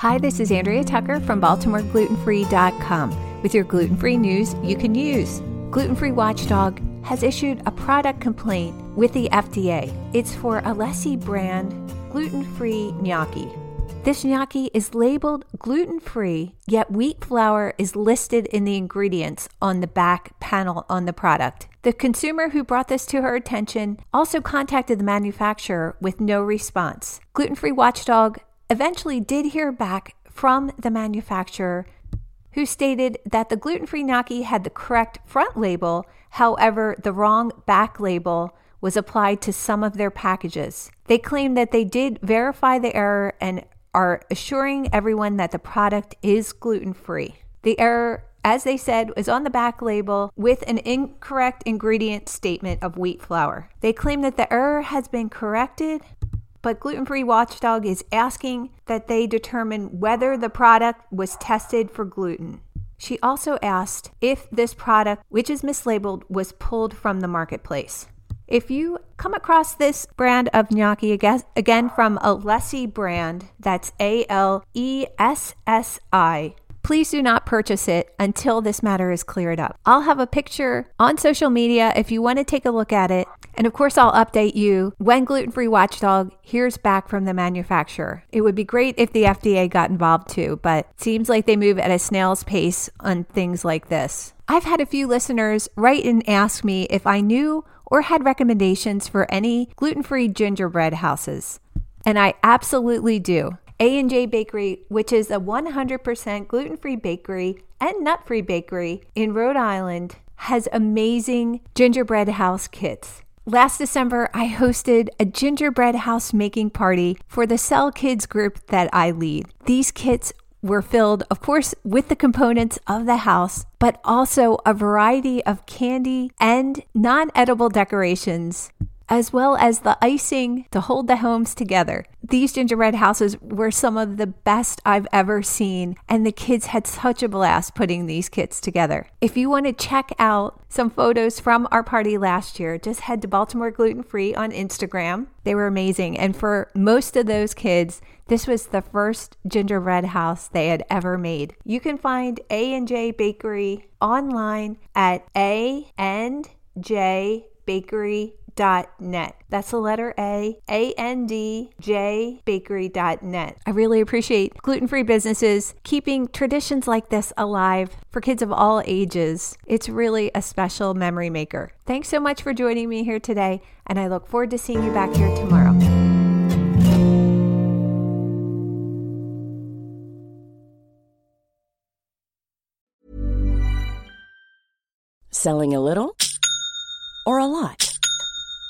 Hi, this is Andrea Tucker from BaltimoreGlutenFree.com with your gluten free news you can use. Gluten Free Watchdog has issued a product complaint with the FDA. It's for Alessi brand gluten free gnocchi. This gnocchi is labeled gluten free, yet wheat flour is listed in the ingredients on the back panel on the product. The consumer who brought this to her attention also contacted the manufacturer with no response. Gluten Free Watchdog eventually did hear back from the manufacturer who stated that the gluten free gnocchi had the correct front label, however, the wrong back label was applied to some of their packages. They claim that they did verify the error and are assuring everyone that the product is gluten free. The error, as they said, was on the back label with an incorrect ingredient statement of wheat flour. They claim that the error has been corrected, but Gluten Free Watchdog is asking that they determine whether the product was tested for gluten. She also asked if this product, which is mislabeled, was pulled from the marketplace. If you come across this brand of gnocchi again, from Alessi brand, that's A L E S S I, please do not purchase it until this matter is cleared up. I'll have a picture on social media if you want to take a look at it. And of course, I'll update you when Gluten Free Watchdog hears back from the manufacturer. It would be great if the FDA got involved too, but seems like they move at a snail's pace on things like this. I've had a few listeners write and ask me if I knew or had recommendations for any gluten-free gingerbread houses. And I absolutely do. A&J Bakery, which is a 100% gluten-free bakery and nut-free bakery in Rhode Island, has amazing gingerbread house kits. Last December, I hosted a gingerbread house making party for the Cell Kids group that I lead. These kits were filled, of course, with the components of the house, but also a variety of candy and non edible decorations, as well as the icing to hold the homes together. These gingerbread houses were some of the best I've ever seen, and the kids had such a blast putting these kits together. If you want to check out some photos from our party last year, just head to Baltimore Gluten Free on Instagram. They were amazing. And for most of those kids, this was the first gingerbread house they had ever made. You can find A&J Bakery online at a and j bakery net. That's the letter A, A N D J bakery.net. I really appreciate gluten free businesses keeping traditions like this alive for kids of all ages. It's really a special memory maker. Thanks so much for joining me here today, and I look forward to seeing you back here tomorrow. Selling a little or a lot?